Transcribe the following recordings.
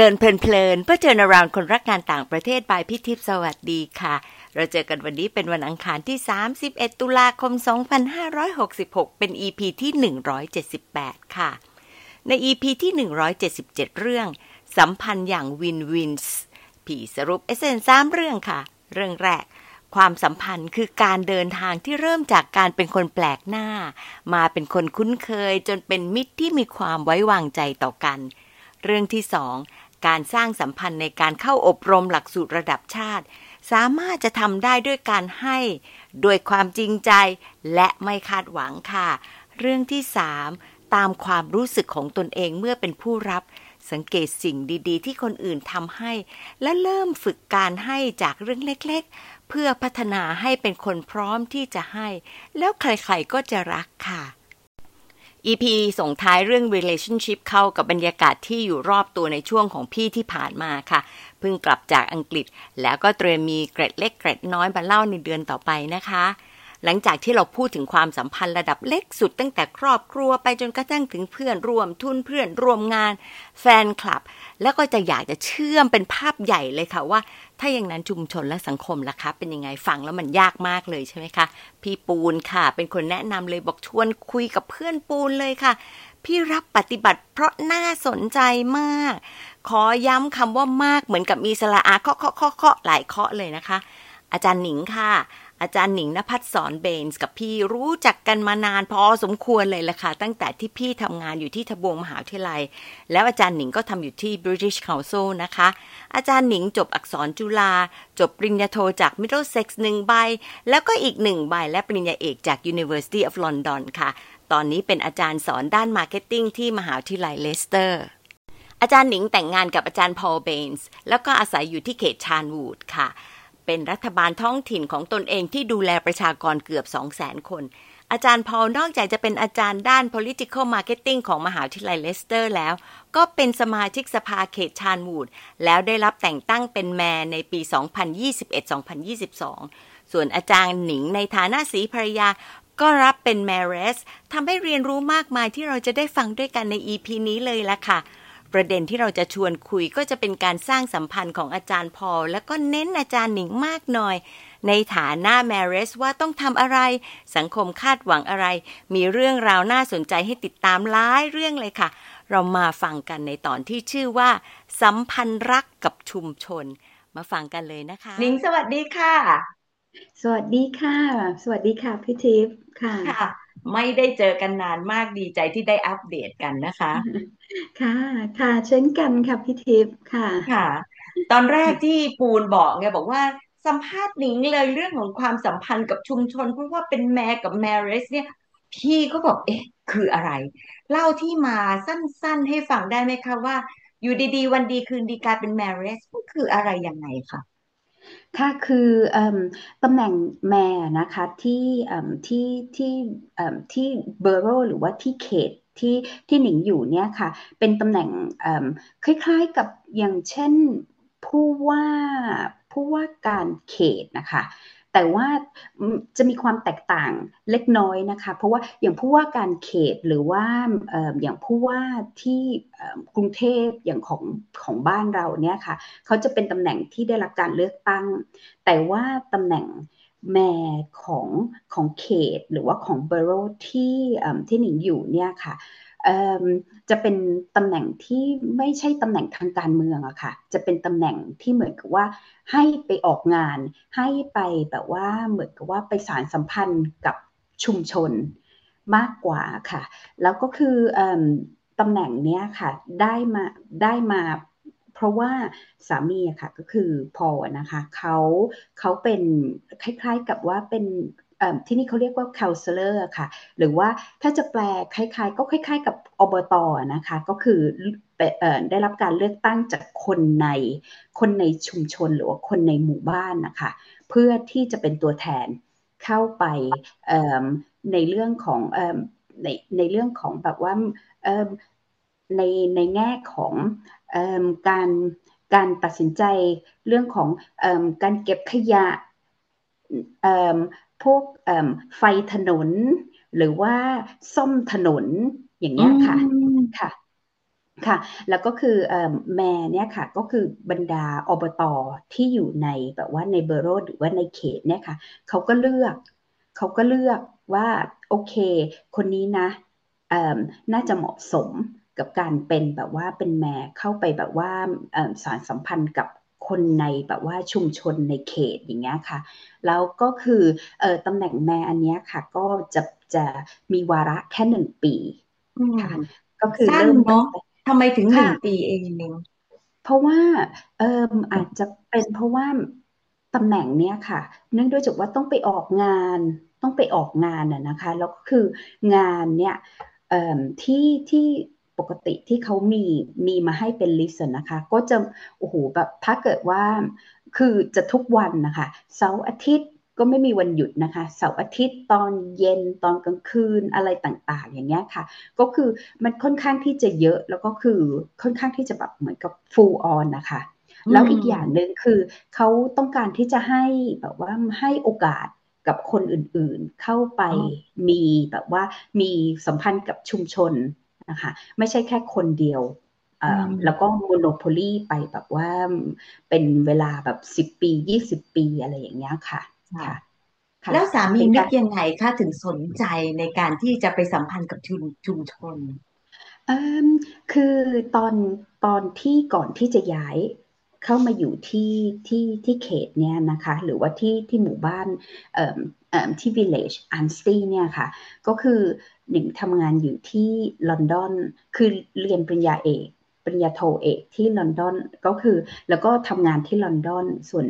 เลินเพลินๆเพื่อเจอ around คนรักงานต่างประเทศบายพี่ทิพย์สวัสดีค่ะ เราเจอกันวันนี้เป็นวันอังคารที่ 31 ตุลาคม 2566 เป็น EP ที่ 178 ค่ะ ใน EP ที่ 177 เรื่อง สัมพันธ์อย่างวินวินส์ผีสรุปเอเซนสามเรื่องค่ะ เรื่องแรกความสัมพันธ์คือการเดินทางที่เริ่มจากการเป็นคนแปลกหน้า มาเป็นคนคุ้นเคยจนเป็นมิตรที่มีความไว้วางใจต่อกัน เรื่องที่สอง การสร้างสัมพันธ์ในการเข้าอบรมหลักสูตรระดับชาติ สามารถจะทำได้ด้วยการให้ด้วยความจริงใจและไม่คาดหวังค่ะ เรื่องที่สามตามความรู้สึกของตนเองเมื่อเป็นผู้รับ สังเกตสิ่งดีๆ ที่คนอื่นทำให้ และเริ่มฝึกการให้จากเรื่องเล็กๆ เพื่อพัฒนาให้เป็นคนพร้อมที่จะให้ แล้วใครๆก็จะรักค่ะ EP ส่งท้ายเรื่อง relationship เข้ากับบรรยากาศที่อยู่รอบตัวในช่วงของพี่ที่ผ่านมาค่ะ เพิ่งกลับจากอังกฤษ แล้วก็เตรียมมีเกร็ดเล็กเกร็ดน้อยมาเล่าในเดือนต่อไปนะคะ หลังจากที่เราพูดถึงความสัมพันธ์ระดับเล็กสุดตั้งแต่ครอบครัวไปจนกระทั่งถึงเพื่อนร่วมทุนเพื่อนร่วมงาน แฟนคลับ แล้วก็จะอยากจะเชื่อมเป็นภาพใหญ่เลยค่ะว่า ถ้าอย่างนั้นชุมชนและสังคมล่ะคะเป็นยังไงฟังแล้วมันยากมากเลยใช่ไหมคะ พี่ปูนค่ะ เป็นคนแนะนำเลยบอกชวนคุยกับเพื่อนปูนเลยค่ะ พี่รับปฏิบัติเพราะน่าสนใจมาก ขอย้ำคำว่ามากเหมือนกับมีสระอาเคาะเคาะเคาะเคาะหลายเคาะเลยนะคะอาจารย์หนิงค่ะ อาจารย์หนิงนภัสสอนเบนส์กับพี่รู้จักกันมานานพอสมควรเลยล่ะค่ะ ตั้งแต่ที่พี่ทำงานอยู่ที่ทบวงมหาวิทยาลัย แล้วอาจารย์หนิงก็ทำอยู่ที่ British Council นะคะ อาจารย์หนิงจบอักษรจุฬาจบปริญญาโทจาก Middlesex หนึ่งใบ แล้วก็อีกหนึ่งใบและปริญญาเอกจาก University of London ค่ะ ตอนนี้เป็นอาจารย์สอนด้าน marketing ที่มหาวิทยาลัยเลสเตอร์อาจารย์หนิงแต่งงานกับอาจารย์พอลเบนส์แล้วก็อาศัยอยู่ที่เขตชานวูดค่ะ เป็นรัฐบาลท้องถิ่นของตนเองที่ดูแลประชากรเกือบ 2 0 0 0 0 0 คน อาจารย์พอลนอกจากจะเป็นอาจารย์ด้าน political marketing ของมหาวิทยาลัยเลสเตอร์แล้ว ก็เป็นสมาชิกสภาเขตชานวูด แล้วได้รับแต่งตั้งเป็นแมร์ในปี 2021-2022 ส่วนอาจารย์หนิงในฐานะสีภรรยาก็รับเป็นแมรเรสทำให้เรียนรู้มากมายที่เราจะได้ฟังด้วยกันใน EP นี้เลยละค่ะ ประเด็นที่เราจะชวนคุยก็จะเป็นการสร้างสัมพันธ์ของอาจารย์พอลและก็เน้นอาจารย์หนิงมากหน่อย ในฐานะแมเรสว่าต้องทำอะไร สังคมคาดหวังอะไร มีเรื่องราวน่าสนใจให้ติดตามหลายเรื่องเลยค่ะ เรามาฟังกันในตอนที่ชื่อว่า สัมพันธ์รักกับชุมชน มาฟังกันเลยนะคะหนิงสวัสดีค่ะ สวัสดีค่ะ สวัสดีค่ะพี่ทิพย์ค่ะค่ะ ไม่ได้เจอกันนานมากดีใจที่ได้อัปเดตกันนะคะ ค่ะ ค่ะ เช่นกันค่ะพี่ทิพย์ค่ะ ค่ะ ตอนแรกที่ปูนบอกไงบอกว่าสัมภาษณ์หนิงเลยเรื่องของความสัมพันธ์กับชุมชน เพราะว่าเป็นแมร์กับแมเรสเนี่ย พี่ก็บอกเอ๊ะ คืออะไร เล่าที่มาสั้นๆให้ฟังได้ไหมคะว่า อยู่ดีๆ วันดีคืนดีกลายเป็นแมเรสมันคืออะไรยังไงคะ ค่ะคือตำแหน่งแมร์นะคะที่ที่ที่ที่เบอร์โรหรือว่าที่เขตที่ที่หนิงอยู่เนี่ยค่ะ เป็นตำแหน่งคล้ายๆกับอย่างเช่นผู้ว่าผู้ว่าการเขตนะคะ แต่ว่าจะมีความแตกต่างเล็กน้อยนะคะ เพราะว่าอย่างผู้ว่าการเขตหรือว่าอย่างผู้ว่าที่กรุงเทพอย่างของของบ้านเราเนี่ยค่ะเขาจะเป็นตำแหน่งที่ได้รับการเลือกตั้ง แต่ว่าตำแหน่งแม่ของของเขตหรือว่าของเบอร์โรที่ที่หนิงอยู่เนี่ยค่ะ จะเป็นตำแหน่งที่ไม่ใช่ตำแหน่งทางการเมืองอะค่ะ จะเป็นตำแหน่งที่เหมือนกับว่าให้ไปออกงาน ให้ไปแบบว่าเหมือนกับว่าไปสารสัมพันธ์กับชุมชนมากกว่าค่ะ แล้วก็คือตำแหน่งเนี้ยค่ะได้มาได้มาเพราะว่าสามีอะค่ะก็คือพอนะคะเขาเขาเป็นคล้ายๆกับว่าเป็น ที่นี่เขาเรียกว่า counselor ค่ะ หรือว่าถ้าจะแปลคล้ายๆ ก็คล้าย ๆ กับอบตนะคะ ก็คือได้รับการเลือกตั้งจากคนในคนในชุมชนหรือว่าคนในหมู่บ้านนะคะ เพื่อที่จะเป็นตัวแทนเข้าไปในเรื่องของในในเรื่องของแบบว่าในในแง่ของการการตัดสินใจเรื่องของการเก็บขยะ พวกไฟถนน หรือว่าซ่อมถนนอย่างเงี้ยค่ะค่ะค่ะ แล้วก็คือแม่เนี่ยค่ะ ก็คือบรรดาอบตอที่อยู่ในแบบว่าในเบอร์โรหรือว่าในเขตเนี่ยค่ะเขาก็เลือกเขาก็เลือกว่าโอเค คนนี้นะน่าจะเหมาะสมกับการเป็นแบบว่าเป็นแม่เข้าไปแบบว่าสารสัมพันธ์กับ คนในแบบว่าชุมชนในเขตอย่างเงี้ยค่ะ แล้วก็คือตำแหน่งแม่อันนี้ค่ะ ก็จะจะมีวาระแค่หนึ่งปีค่ะก็คือเริ่มเนาะทำไมถึงหนึ่งปีเองเพราะว่าเอออาจจะเป็นเพราะว่าตำแหน่งเนี้ยค่ะ เนื่องด้วยจากว่าต้องไปออกงานต้องไปออกงานน่ะนะคะ แล้วก็คืองานเนี่ยที่ที่ ปกติที่เขามีมีมาให้เป็นลิสต์นะคะ ก็จะโอ้โหแบบถ้าเกิดว่าคือจะทุกวันนะคะเสาร์อาทิตย์ก็ไม่มีวันหยุดนะคะเสาร์อาทิตย์ตอนเย็นตอนกลางคืนอะไรต่างๆ อย่างเงี้ยค่ะ ก็คือมันค่อนข้างที่จะเยอะแล้วก็คือค่อนข้างที่จะแบบเหมือนกับ full on นะคะ แล้วอีกอย่างหนึ่งคือเขาต้องการที่จะให้แบบว่าให้โอกาสกับคนอื่นๆ เข้าไปมีแบบว่ามีสัมพันธ์กับชุมชน นะคะ ไม่ใช่แค่คนเดียวแล้วก็โมโนโพลีไปแบบว่าเป็นเวลาแบบสิบปียี่สิบปีอะไรอย่างเงี้ยค่ะค่ะ แล้วสามีนึกยังไงคะถึงสนใจในการที่จะไปสัมพันธ์กับชุมชุมชนคือตอนตอนที่ก่อนที่จะย้าย เข้ามาอยู่ที่ที่ที่เขตเนี่ยนะคะหรือว่าที่ที่หมู่บ้านที่ village a n s t e y เนี่ยค่ะก็คือหนึ่งทำงานอยู่ที่ลอนดอนคือเรียนปริญญาเอก ปริญญาโทเอกที่ลอนดอนก็คือ แล้วก็ทำงานที่ลอนดอนส่วน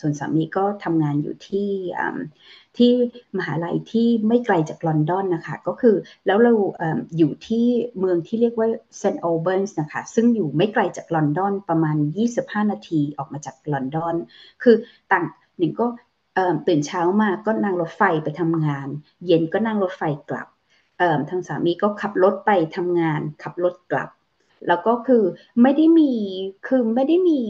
ส่วนสามีก็ทำงานอยู่ที่ที่มหาลัยที่ไม่ไกลจากลอนดอนนะคะ ก็คือแล้วเราอยู่ที่เมืองที่เรียกว่าเซนต์โอเบิร์นส์นะคะ ซึ่งอยู่ไม่ไกลจากลอนดอนประมาณ 25 นาทีออกมาจากลอนดอน คือต่างหนึ่งก็ตื่นเช้ามาก็นั่งรถไฟไปทำงาน เย็นก็นั่งรถไฟกลับทางสามีก็ขับรถไปทำงาน ขับรถกลับ แล้วก็คือไม่ได้มีคือไม่ได้มี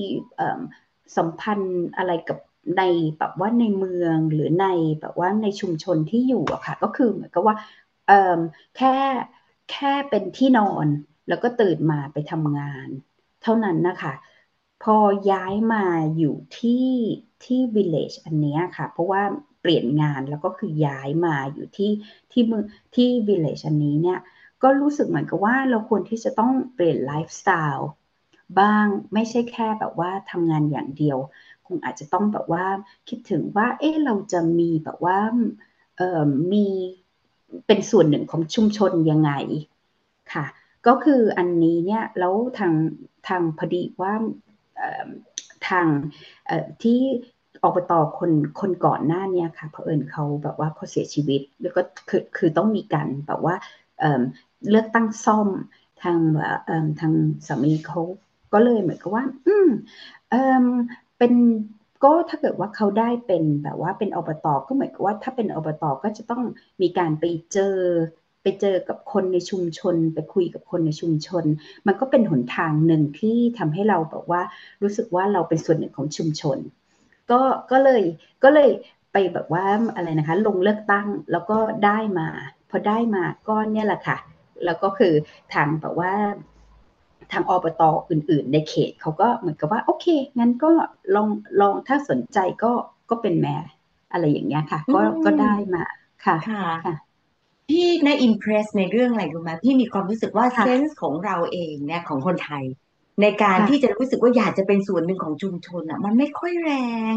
สัมพันธ์อะไรกับในแบบว่าในเมืองหรือในแบบว่าในชุมชนที่อยู่อะค่ะ ก็คือเหมือนกับว่าแค่แค่เป็นที่นอน แล้วก็ตื่นมาไปทำงาน เท่านั้นนะคะพอย้ายมาอยู่ที่ที่วิลเลจอันนี้ค่ะ เพราะว่าเปลี่ยนงานแล้วก็คือย้ายมาอยู่ที่ที่มือที่วิลเลจอันนี้เนี่ย ก็รู้สึกเหมือนกับว่าเราควรที่จะต้องเปลี่ยนไลฟ์สไตล์บ้างไม่ใช่แค่แบบว่าทำงานอย่างเดียว คงอาจจะต้องแบบว่าคิดถึงว่า เอ๊ะเราจะมีแบบว่าเอ่อมีเป็นส่วนหนึ่งของชุมชนยังไงค่ะ ก็คืออันนี้เนี่ยแล้วทางทางพอดีว่าทางที่อบตคนคนก่อนหน้านี้ค่ะเผอิญเขาแบบว่าเขาเสียชีวิต แล้วก็คือคือต้องมีการแบบว่า เลือกตั้งซ่อมทางทางสามีเขาก็เลยเหมือนกับว่า อืมเออเป็นก็ถ้าเกิดว่าเขาได้เป็นแบบว่าเป็นอบตก็เหมือนกับว่าถ้าเป็นอบตก็จะต้องมีการไปเจอ ไปเจอกับคนในชุมชน ไปคุยกับคนในชุมชน มันก็เป็นหนทางหนึ่งที่ทำให้เราแบบว่า รู้สึกว่าเราเป็นส่วนหนึ่งของชุมชน ก็ก็เลยก็เลยไปแบบว่าอะไรนะคะ ลงเลือกตั้งแล้วก็ได้มา พอได้มาก็เนี่ยแหละค่ะ แล้วก็คือทางแบบว่าทางอบตออื่น ๆ ในเขตเขาก็เหมือนกับว่า โอเค งั้นก็ลองลองถ้าสนใจก็ก็เป็นแม่อะไรอย่างเงี้ยค่ะ ก็ก็ได้มาค่ะค่ะพี่น่าอิมเพรสในเรื่องอะไรรู้ไหมพี่มีความรู้สึกว่าเซนส์ของเราเองเนี่ยของคนไทย ในการที่จะรู้สึกว่าอยากจะเป็นส่วนหนึ่งของชุมชนอะ มันไม่ค่อยแรง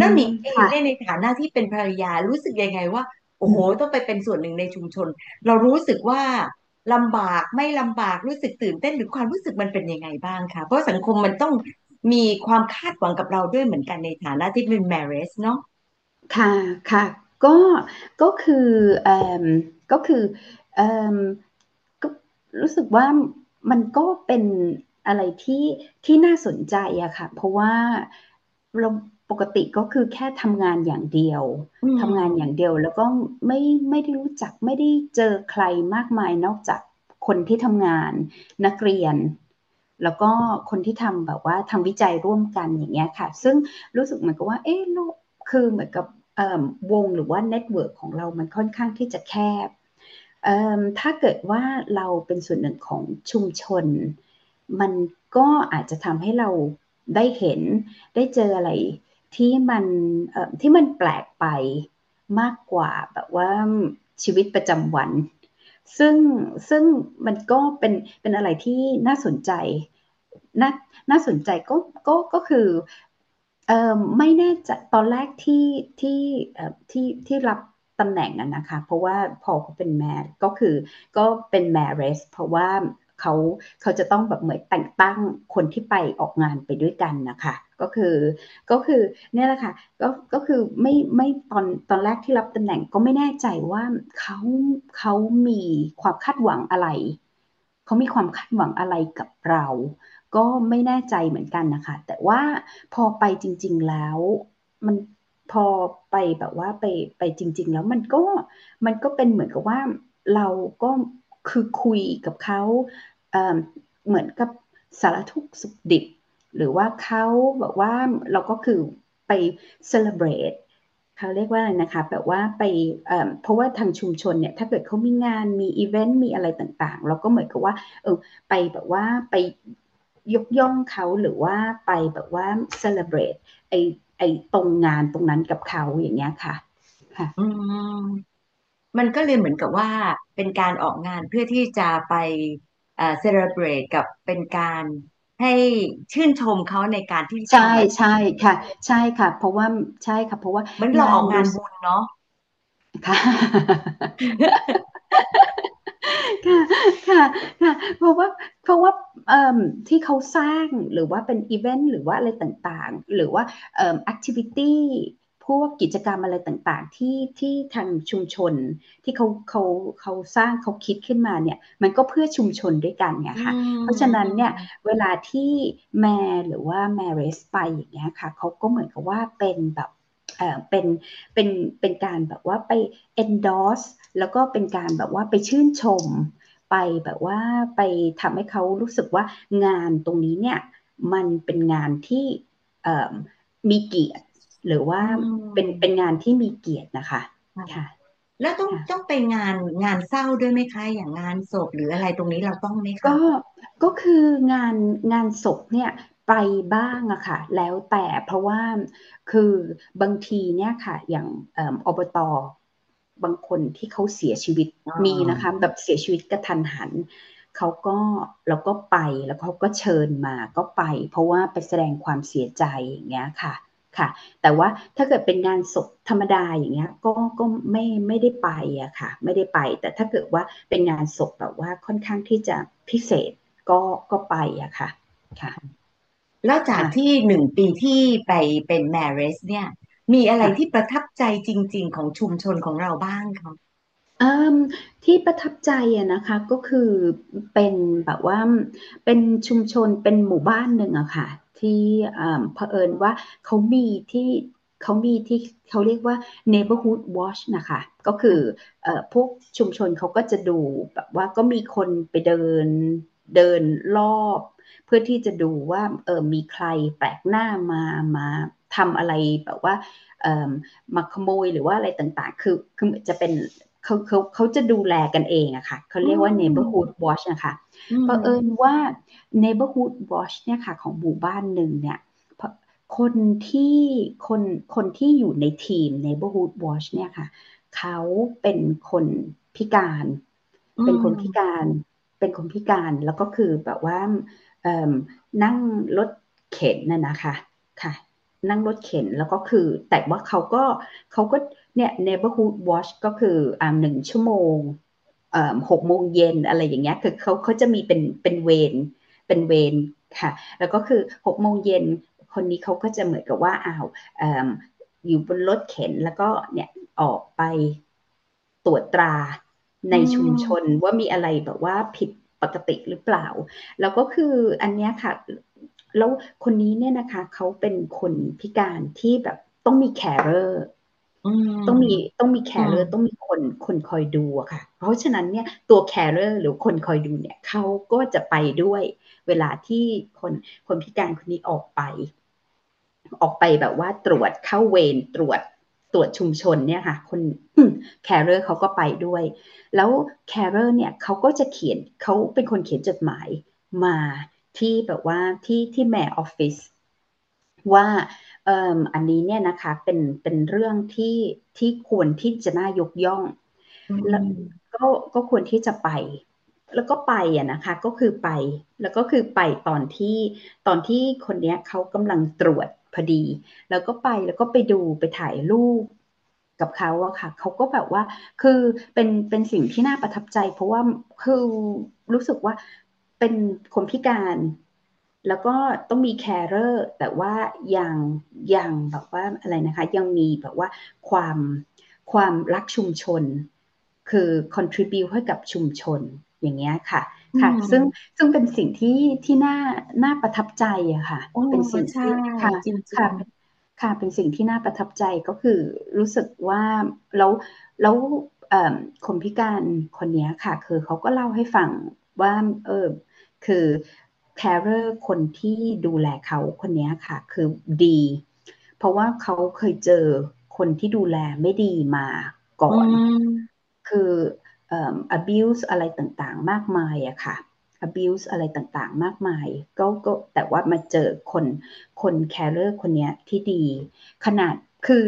นั่นนี่เองในฐานะที่เป็นภรรยารู้สึกยังไงว่า โอ้โห ต้องไปเป็นส่วนหนึ่งในชุมชน เรารู้สึกว่าลำบากไม่ลำบากรู้สึกตื่นเต้นหรือความรู้สึกมันเป็นยังไงบ้างคะเพราะสังคมมันต้องมีความคาดหวังกับเราด้วยเหมือนกันในฐานะที่เป็น marriage เนาะค่ะค่ะก็ก็คือเอ่อก็คือเอ่อก็รู้สึกว่ามันก็เป็นอะไรที่ที่น่าสนใจอะค่ะ เพราะว่าเรา ปกติก็คือแค่ทำงานอย่างเดียวทำงานอย่างเดียวแล้วก็ไม่ไม่ได้รู้จักไม่ได้เจอใครมากมายนอกจากคนที่ทำงานนักเรียน แล้วก็คนที่ทำแบบว่าทำวิจัยร่วมกันอย่างเงี้ยค่ะ ซึ่งรู้สึกเหมือนกับว่า เอ๊ะคือเหมือนกับวงหรือว่า network ของเรามันค่อนข้างที่จะแคบ ถ้าเกิดว่าเราเป็นส่วนหนึ่งของชุมชน มันก็อาจจะทำให้เราได้เห็นได้เจออะไร ที่มันที่มันแปลกไปมากกว่าแบบว่าชีวิตประจำวัน ซึ่งซึ่งมันก็เป็นเป็นอะไรที่น่าสนใจ น่าน่าสนใจก็ก็ก็คือเออไม่แน่ใจตอนแรกที่ที่ที่ที่รับตำแหน่งนั้นนะคะ เพราะว่าพอเขาเป็นแมรก็คือก็เป็นแมรเรสเพราะว่า เขาเขาจะต้องแบบเหมือนแต่งตั้งคนที่ไปออกงานไปด้วยกันนะคะ ก็คือก็คือเนี่ยแหละค่ะก็ก็คือไม่ไม่ตอนตอนแรกที่รับตำแหน่งก็ไม่แน่ใจว่าเขาเขามีความคาดหวังอะไรเขามีความคาดหวังอะไรกับเรา ก็ไม่แน่ใจเหมือนกันนะคะ แต่ว่าพอไปจริง ๆแล้วมันพอไปแบบว่าไปไปจริง ๆ แล้วมันก็มันก็เป็นเหมือนกับว่าเราก็ คือคุยกับเขาเหมือนกับสารทุกสุขดิบ หรือว่าเขาแบบว่าเราก็คือไป celebrate เขาเรียกว่าอะไรนะคะแบบว่าไปเพราะว่าทางชุมชนเนี่ยถ้าเกิดเขามีงานมีอีเวนต์มีอะไรต่างๆ เราก็เหมือนกับว่าเออไปแบบว่าไปยกย่องเขาหรือว่าไปแบบว่า celebrate ไอไอตรงงานตรงนั้นกับเขาอย่างเงี้ยค่ะ ค่ะ มันก็เลยเหมือนกับว่าเป็นการออกงานเพื่อที่จะไปเอ่อ celebrate กับเป็นการให้ชื่นชมเขาในการที่ใช่ใช่ค่ะ ใช่ค่ะ เพราะว่าใช่ค่ะเพราะว่ามันเราออกงานบุญเนาะค่ะค่ะค่ะค่ะเพราะว่าเพราะว่าที่เขาสร้างหรือว่าเป็นอีเวนต์หรือว่าอะไรต่างๆ หรือว่า activity พวกกิจกรรมอะไรต่างๆ ที่ที่ทางชุมชนที่เขาเขาเขาสร้างเขาคิดขึ้นมาเนี่ยมันก็เพื่อชุมชนด้วยกันไงค่ะเพราะฉะนั้นเนี่ยเวลาที่แม่หรือว่าแมเรสไปอย่างเงี้ยค่ะเขาก็เหมือนกับว่าเป็นแบบเออเป็นเป็นเป็นการแบบว่าไป endorse แล้วก็เป็นการแบบว่าไปชื่นชม ไปแบบว่าไปทำให้เขารู้สึกว่างานตรงนี้เนี่ยมันเป็นงานที่มีเกียรติ หรือว่าเป็นเป็นงานที่มีเกียรตินะคะค่ะ แล้วต้องต้องไปงานงานเศร้าด้วยไหมคะอย่างงานศพหรืออะไรตรงนี้เราต้องไหมคะก็ก็คืองานงานศพเนี่ยไปบ้างอะค่ะ แล้วแต่เพราะว่าคือบางทีเนี่ยค่ะ อย่างอบตบางคนที่เขาเสียชีวิตมีนะคะแบบเสียชีวิตกระทันหันเขาก็เราก็ไปแล้วเขาก็เชิญมาก็ไป เพราะว่าไปแสดงความเสียใจอย่างเงี้ยค่ะ ค่ะ แต่ว่าถ้าเกิดเป็นงานศพธรรมดาอย่างเงี้ยก็ก็ไม่ไม่ได้ไปอะค่ะ ไม่ได้ไป แต่ถ้าเกิดว่าเป็นงานศพแบบว่าค่อนข้างที่จะพิเศษก็ก็ไปอะค่ะค่ะแล้วจากที่หนึ่งปีที่ไปเป็นแมริสเนี่ย มีอะไรที่ประทับใจจริง ๆ ของชุมชนของเราบ้างคะที่ประทับใจอะนะคะก็คือเป็นแบบว่าเป็นชุมชนเป็นหมู่บ้านหนึ่งอะค่ะ ที่เผอิญว่าเขามีที่เขามีที่เขาเรียกว่า neighborhood watch นะคะ ก็คืออพวกชุมชนเขาก็จะดูแบบว่าก็มีคนไปเดินเดินรอบ เพื่อที่จะดูว่าเออมีใครแปลกหน้ามามาทำอะไรแบบว่ามาขโมยหรือว่าอะไรต่างๆ คือคือจะเป็น เขาเขาเขาจะดูแลกันเองอะค่ะเขาเรียกว่า neighborhood watch นะคะเพราะเอิญว่า neighborhood watch เนี่ยค่ะ ของหมู่บ้านหนึ่งเนี่ยคนที่คนคนที่อยู่ในทีม neighborhood watch เนี่ยค่ะเขาเป็นคนพิการ เป็นคนพิการ เป็นคนพิการแล้วก็คือแบบว่านั่งรถเข็นน่ะนะคะค่ะ นั่งรถเข็นแล้วก็คือแต่ว่าเขาก็เขาก็เนี่ย neighborhood watch ก็คืออ่าหนึ่งชั่วโมงหกโมงเย็นอะไรอย่างเงี้ยคือเขาเขาจะมีเป็นเป็นเวรเป็นเวรค่ะ แล้วก็คือหกโมงเย็นคนนี้เขาก็จะเหมือนกับว่าอ้าวอยู่บนรถเข็นแล้วก็เนี่ยออกไปตรวจตราในชุมชนว่ามีอะไรแบบว่าผิดปกติหรือเปล่า แล้วก็คืออันเนี้ยค่ะ แล้วคนนี้เนี่ยนะคะเขาเป็นคนพิการที่แบบต้องมี carer ต้องมีต้องมี carer ต้องมีคนคนคอยดูอะค่ะ เพราะฉะนั้นเนี่ยตัว carer หรือคนคอยดูเนี่ยเขาก็จะไปด้วย เวลาที่คนคนพิการคนนี้ออกไป ออกไปแบบว่าตรวจเข้าเวรตรวจตรวจชุมชนเนี่ยค่ะคนแคร์เรอร์เขาก็ไปด้วย แล้วแคร์เรอร์เนี่ยเขาก็จะเขียนเขาเป็นคนเขียนจดหมายมาที่แบบว่าที่ที่แม่ออฟฟิศว่า อันนี้เนี่ยนะคะเป็นเป็นเรื่องที่ที่ควรที่จะน่ายกย่อง แล้วก็ก็ควรที่จะไป แล้วก็ไปอะนะคะก็คือไปแล้วก็คือไปตอนที่ตอนที่คนเนี้ยเขากำลังตรวจพอดี แล้วก็ไปแล้วก็ไปดูไปถ่ายรูปกับเขาอะค่ะเขาก็แบบว่าคือเป็นเป็นสิ่งที่น่าประทับใจ เพราะว่าคือรู้สึกว่าเป็นคนพิการ แล้วก็ต้องมีแคร์เรอร์แต่ว่ายังยังแบบว่าอะไรนะคะ ยังมีแบบว่าความความรักชุมชน คือ contribu ให้กับชุมชนอย่างเงี้ยค่ะค่ะ ซึ่งซึ่งเป็นสิ่งที่ที่น่าน่าประทับใจอะค่ะ เป็นสิ่งที่ค่ะค่ะค่ะเป็นสิ่งที่น่าประทับใจก็คือรู้สึกว่าแล้วแล้วคนพิการคนนี้ค่ะ คือเขาก็เล่าให้ฟังว่าเออคือ แคร์เรอร์คนที่ดูแลเขาคนนี้ค่ะคือดี เพราะว่าเขาเคยเจอคนที่ดูแลไม่ดีมาก่อน คือ abuse อะไรต่างๆ มากมายอะค่ะ abuse อะไรต่างๆ มากมาย ก็ก็แต่ว่ามาเจอคนคนแคร์เรอร์คนนี้ที่ดี ขนาดคือ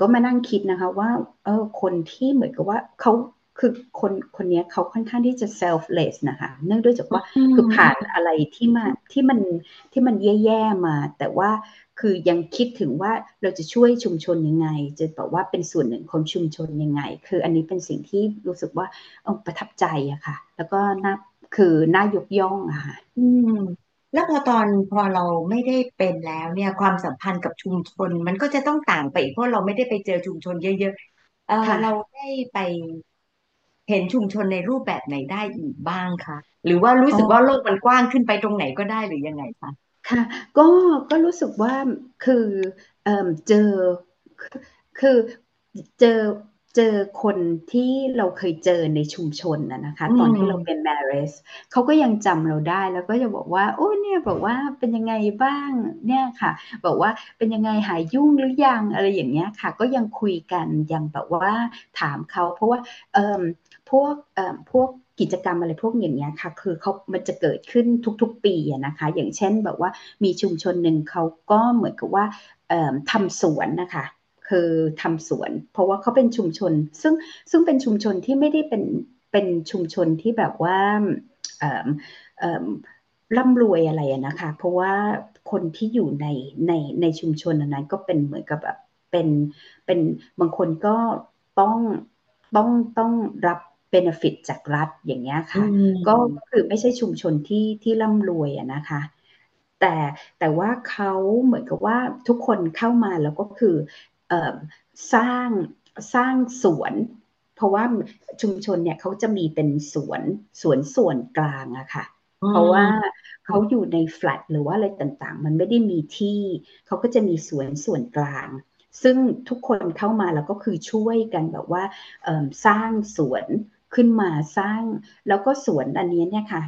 ก็มานั่งคิดนะคะว่าเออคนที่เหมือนกับว่าเขา คือคนคนนี้เขาค่อนข้างที่จะ selfless นะคะ เนื่องด้วยจากว่าคือผ่านอะไรที่มาที่มันที่มันแย่ๆมา แต่ว่าคือยังคิดถึงว่าเราจะช่วยชุมชนยังไง จะบอกว่าเป็นส่วนหนึ่งของชุมชนยังไง คืออันนี้เป็นสิ่งที่รู้สึกว่าประทับใจอะค่ะ แล้วก็น่าคือน่ายกย่องอะค่ะอืมแล้วพอตอนพอเราไม่ได้เป็นแล้วเนี่ยความสัมพันธ์กับชุมชน มันก็จะต้องต่างไปเพราะเราไม่ได้ไปเจอชุมชนเยอะๆเออเราได้ไป เห็นชุมชนในรูปแบบไหนได้อีกบ้างคะหรือว่ารู้สึกว่าโลกมันกว้างขึ้นไปตรงไหนก็ได้หรือยังไงคะค่ะ ก็ก็รู้สึกว่าคือเอเจอคือเจอเจอคนที่เราเคยเจอในชุมชนนะนะคะ ตอนที่เราเป็นแมรสเขาก็ยังจำเราได้แล้วก็จะบอกว่า โอ้เนี่ยบอกว่าเป็นยังไงบ้างเนี่ยค่ะ บอกว่าเป็นยังไงหายยุ่งหรือยังอะไรอย่างเงี้ยค่ะ ก็ยังคุยกันยังแบบว่าถามเขาเพราะว่าเอ่อ พวกเอ่อพวกกิจกรรมอะไรพวกอย่างเงี้ยค่ะ คือเขามันจะเกิดขึ้นทุกๆ ปีนะคะ อย่างเช่นแบบว่ามีชุมชนหนึ่งเขาก็เหมือนกับว่าทำสวนนะคะคือทำสวน เพราะว่าเขาเป็นชุมชน ซึ่งซึ่งเป็นชุมชนที่ไม่ได้เป็นเป็นชุมชนที่แบบว่าร่ำรวยอะไรนะคะ เพราะว่าคนที่อยู่ในในในชุมชนนั้นก็เป็นเหมือนกับแบบเป็นเป็นบางคนก็ต้องต้องต้องรับ เบนฟิตจากรัฐอย่างเงี้ยค่ะ ก็คือไม่ใช่ชุมชนที่ที่ร่ำรวยอะนะคะ แต่แต่ว่าเขาเหมือนกับว่าทุกคนเข้ามาแล้วก็คือสร้างสร้างสวนเพราะว่าชุมชนเนี่ยเขาจะมีเป็นสวนสวนส่วนกลางอะค่ะ เพราะว่าเขาอยู่ในแฟลตหรือว่าอะไรต่างๆ มันไม่ได้มีที่เขาก็จะมีสวนส่วนกลาง ซึ่งทุกคนเข้ามาแล้วก็คือช่วยกันแบบว่าสร้างสวน ขึ้นมาสร้าง แล้วก็สวนอันนี้เนี่ยค่ะ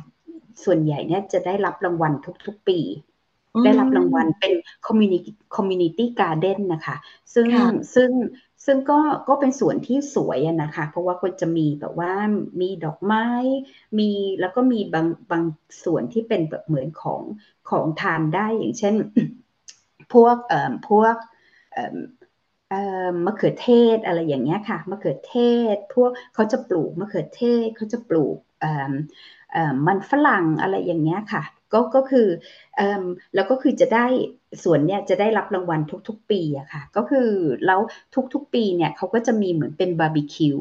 ส่วนใหญ่เนี่ยจะได้รับรางวัลทุกๆปี ได้รับรางวัลเป็น community community garden นะคะ ซึ่งซึ่งซึ่งก็ก็เป็นสวนที่สวยนะคะ เพราะว่าก็จะมีแบบว่ามีดอกไม้ มีแล้วก็มีบางบางสวนที่เป็นแบบเหมือนของของทานได้อย่างเช่น พวกเอ่อพวกเอ่อ มะเขือเทศอะไรอย่างเงี้ยค่ะมะเขือเทศ พวกเขาจะปลูกมะเขือเทศเขาจะปลูกมันฝรั่งอะไรอย่างเงี้ยค่ะ ก็ก็คือแล้วก็คือจะได้ส่วนเนี่ยจะได้รับรางวัลทุกๆ ปีอะค่ะ ก็คือแล้วทุกๆ ปีเนี่ยเขาก็จะมีเหมือนเป็นบาร์บีคิว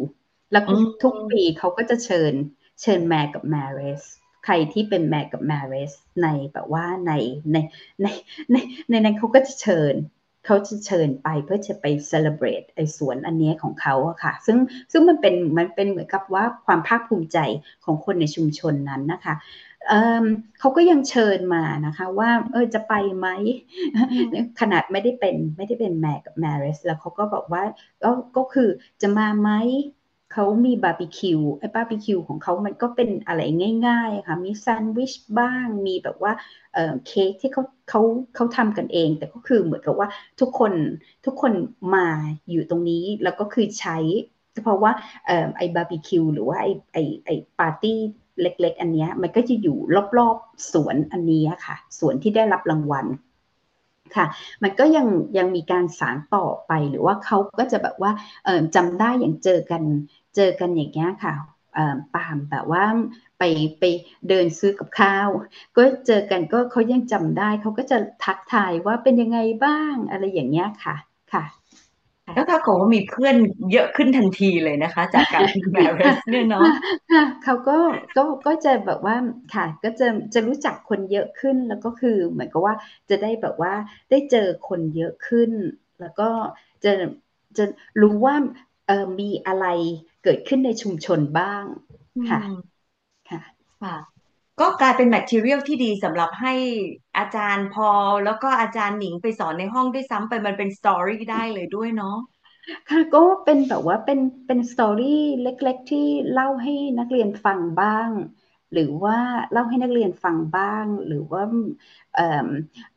แล้วทุกปีเขาก็จะเชิญเชิญแม่กับแมริสใครที่เป็นแม่กับแมริสในแบบว่าในในในในในนั้นเขาก็จะเชิญ เขาจะเชิญไปเพื่อจะไปเซเลบรตไอ้สวนอันนี้ของเขาอะค่ะ ซึ่งซึ่งมันเป็นมันเป็นเหมือนกับว่าความภาคภูมิใจของคนในชุมชนนั้นนะคะเเขาก็ยังเชิญมานะคะว่าเออจะไปไหมขนาดไม่ได้เป็นไม่ได้เป็นแม่กับแมริสแล้วเขาก็บอกว่าก็ก็คือจะมาไหม เขามีบาร์บีคิวไอ้บาร์บีคิวของเขามันก็เป็นอะไรง่ายๆค่ะมีแซนด์วิชบ้างมีแบบว่าเค้กที่เขาเขาเขาทำกันเอง แต่ก็คือเหมือนกับว่าทุกคนทุกคนมาอยู่ตรงนี้แล้วก็คือใช้ เพราะว่าไอ้บาร์บีคิวหรือว่าไอ้ไอ้ไอ้ปาร์ตี้เล็ก ๆ อันนี้มันก็จะอยู่รอบๆสวนอันนี้ค่ะสวนที่ได้รับรางวัล ค่ะ มันก็ยังยังมีการสารต่อไปหรือว่าเขาก็จะแบบว่าจำได้อย่างเจอกันเจอกันอย่างเงี้ยค่ะปามแบบว่าไปไปเดินซื้อกับข้าว ก็เจอกันก็เขายังจำได้เขาก็จะทักทายว่าเป็นยังไงบ้างอะไรอย่างเงี้ยค่ะค่ะ แล้วถ้าเขามีเพื่อนเยอะขึ้นทันทีเลยนะคะ จากการแมรสเนี่ยเนาะค่ะเขาก็ก็ก็จะแบบว่าค่ะ ก็จะจะรู้จักคนเยอะขึ้นแล้วก็คือเหมือนกับว่าจะได้แบบว่าได้เจอคนเยอะขึ้น แล้วก็จะจะรู้ว่าเออมีอะไรเกิดขึ้นในชุมชนบ้างค่ะค่ะค่ะ ก็กลายเป็น material ที่ดีสำหรับให้อาจารย์พอ แล้วก็อาจารย์หนิงไปสอนในห้องด้วยซ้ำไปมันเป็น story ได้เลยด้วยเนาะค่ะก็เป็นแบบว่าเป็นเป็น story เล็ก ๆ ที่เล่าให้นักเรียนฟังบ้าง หรือว่าเล่าให้นักเรียนฟังบ้าง หรือว่า